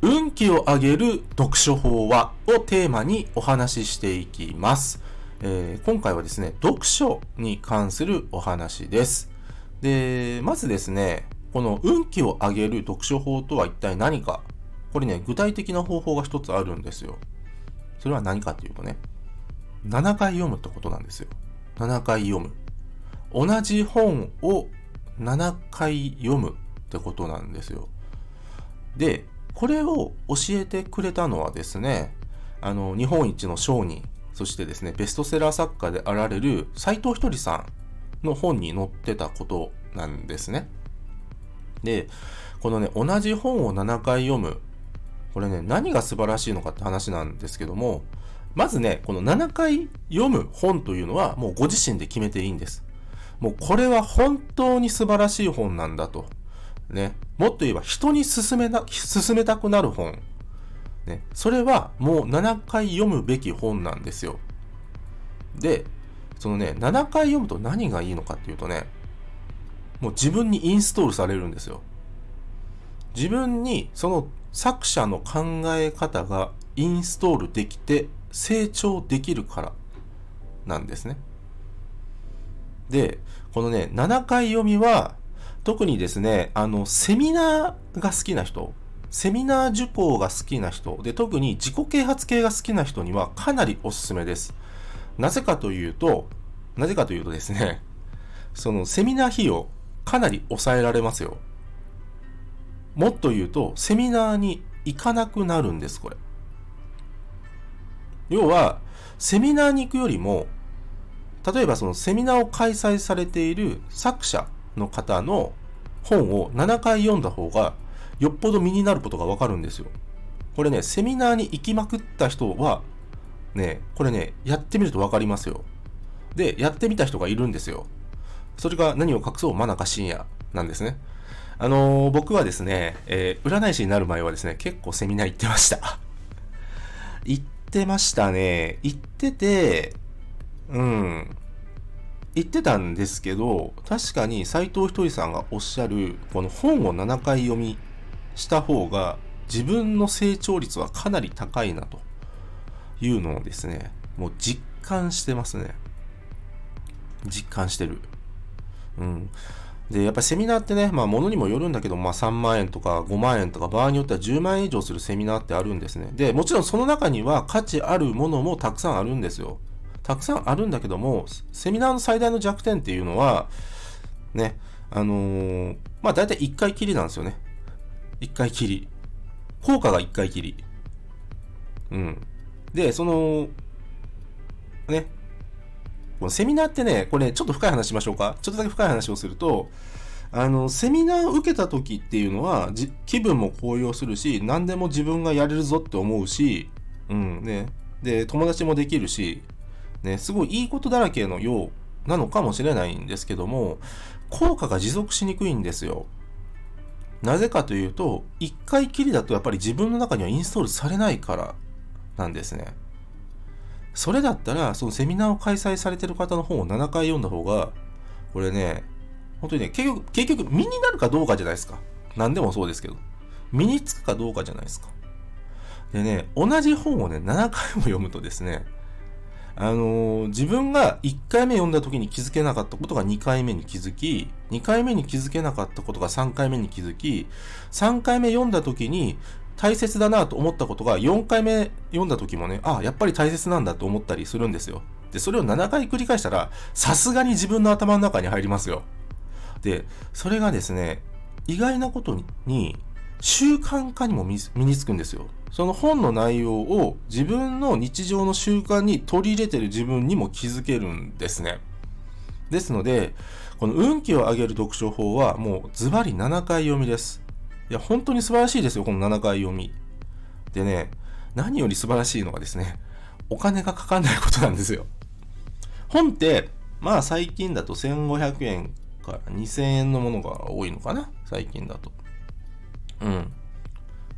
運気を上げる読書法はをテーマにお話ししていきます。えー今回はですね、読書に関するお話です。で、まずですね、この運気を上げる読書法とは一体何か。これね、具体的な方法が一つあるんですよ。それは何かっていうとね、7回読むってことなんですよ。7回読む。同じ本を7回読むってことなんですよ。で、これを教えてくれたのはですね、あの、日本一の商人、そしてですね、ベストセラー作家であられる斎藤ひとりさんの本に載ってたことなんですね。で、このね、同じ本を7回読む。これね、何が素晴らしいのかって話なんですけども、まずね、この7回読む本というのはもうご自身で決めていいんです。もうこれは本当に素晴らしい本なんだと。ね。もっと言えば人に勧めな、勧めたくなる本。ね。それはもう7回読むべき本なんですよ。で、そのね、7回読むと何がいいのかっていうとね、もう自分にインストールされるんですよ。自分にその作者の考え方がインストールできて成長できるからなんですね。で、このね、7回読みは、特にですね、あの、セミナーが好きな人、セミナー受講が好きな人、で、特に自己啓発系が好きな人にはかなりおすすめです。なぜかというと、なぜかというとですね、そのセミナー費用、かなり抑えられますよ。もっと言うと、セミナーに行かなくなるんです、これ。要は、セミナーに行くよりも、例えばそのセミナーを開催されている作者の方の本を7回読んだ方がよっぽど身になることがわかるんですよ。これね、セミナーに行きまくった人は、ね、これね、やってみるとわかりますよ。で、やってみた人がいるんですよ。それが何を隠そう真中深夜なんですね。あのー僕はですね、えー占い師になる前はですね、結構セミナー行ってました。行ってましたね。行ってて、うん。言ってたんですけど、確かに斎藤ひとりさんがおっしゃる、この本を7回読みした方が、自分の成長率はかなり高いなというのをですね、もう実感してますね。実感してる。うん。で、やっぱりセミナーってね、まあ物にもよるんだけど、まあ3万円とか5万円とか場合によっては10万円以上するセミナーってあるんですね。で、もちろんその中には価値あるものもたくさんあるんですよ。たくさんあるんだけども、セミナーの最大の弱点っていうのは、ね、あのーまあ大体1回きりなんですよね。1回きり。効果が1回きり。うん。で、その、ね、このセミナーってね、これね、ちょっと深い話しましょうか。ちょっとだけ深い話をすると、あの、セミナーを受けた時っていうのは、気分も高揚するし、何でも自分がやれるぞって思うし、うん、ね。で、友達もできるし、ね、すごいいいことだらけのようなのかもしれないんですけども、効果が持続しにくいんですよ。なぜかというと、一回きりだとやっぱり自分の中にはインストールされないからなんですね。それだったら、そのセミナーを開催されてる方の本を7回読んだ方が、これね、本当にね、結局、結局、身になるかどうかじゃないですか。何でもそうですけど。身につくかどうかじゃないですか。でね、同じ本をね、7回も読むとですね、あのー自分が1回目読んだ時に気づけなかったことが2回目に気づき、2回目に気づけなかったことが3回目に気づき、3回目読んだ時に大切だなと思ったことが4回目読んだ時もね、あやっぱり大切なんだと思ったりするんですよ。で、それを7回繰り返したら、さすがに自分の頭の中に入りますよ。で、それがですね、意外なことに、習慣化にも身につくんですよ。その本の内容を自分の日常の習慣に取り入れてる自分にも気づけるんですね。ですので、この運気を上げる読書法はもうズバリ7回読みです。いや、本当に素晴らしいですよ、この7回読み。でね、何より素晴らしいのがですね、お金がかかんないことなんですよ。本って、まあ最近だと1500円から2000円のものが多いのかな最近だと。うん。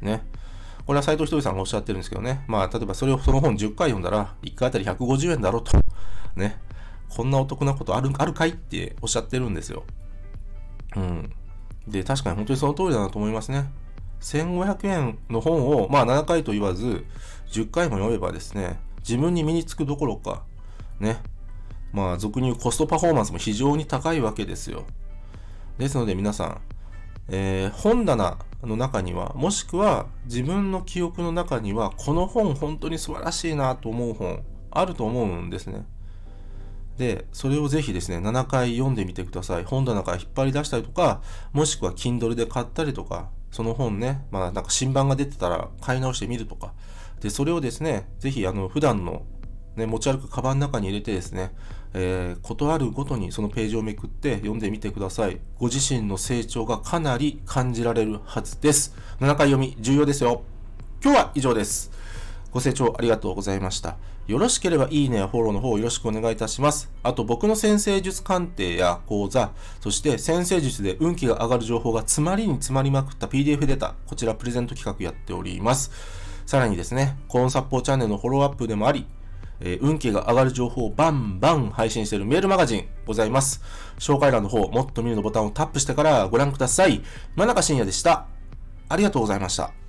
ね。これは斎藤ひとりさんがおっしゃってるんですけどね。まあ、例えばそれを、その本10回読んだら、1回あたり150円だろうと。ね。こんなお得なことある、あるかいっておっしゃってるんですよ。うん。で、確かに本当にその通りだなと思いますね。1500円の本を、まあ7回と言わず、10回も読めばですね、自分に身につくどころか、ね、まあ俗に言うコストパフォーマンスも非常に高いわけですよ。ですので皆さん、えー、本棚の中には、もしくは自分の記憶の中には、この本本当に素晴らしいなと思う本あると思うんですね。で、それをぜひですね、7回読んでみてください。本棚から引っ張り出したりとか、もしくは Kindle で買ったりとか、その本ね、まあなんか新版が出てたら買い直してみるとか、で、それをですね、ぜひあの普段のね、持ち歩くカバンの中に入れてですね、えー、ことあるごとにそのページをめくって読んでみてください。ご自身の成長がかなり感じられるはずです。7回読み、重要ですよ。今日は以上です。ご清聴ありがとうございました。よろしければいいねやフォローの方よろしくお願いいたします。あと僕の先生術鑑定や講座、そして先生術で運気が上がる情報が詰まりに詰まりまくった PDF データ、こちらプレゼント企画やっております。さらにですね、コーンサッポーチャンネルのフォローアップでもあり、えー、運気が上がる情報をバンバン配信しているメールマガジンございます。紹介欄の方、もっと見るのボタンをタップしてからご覧ください。真中深也でした。ありがとうございました。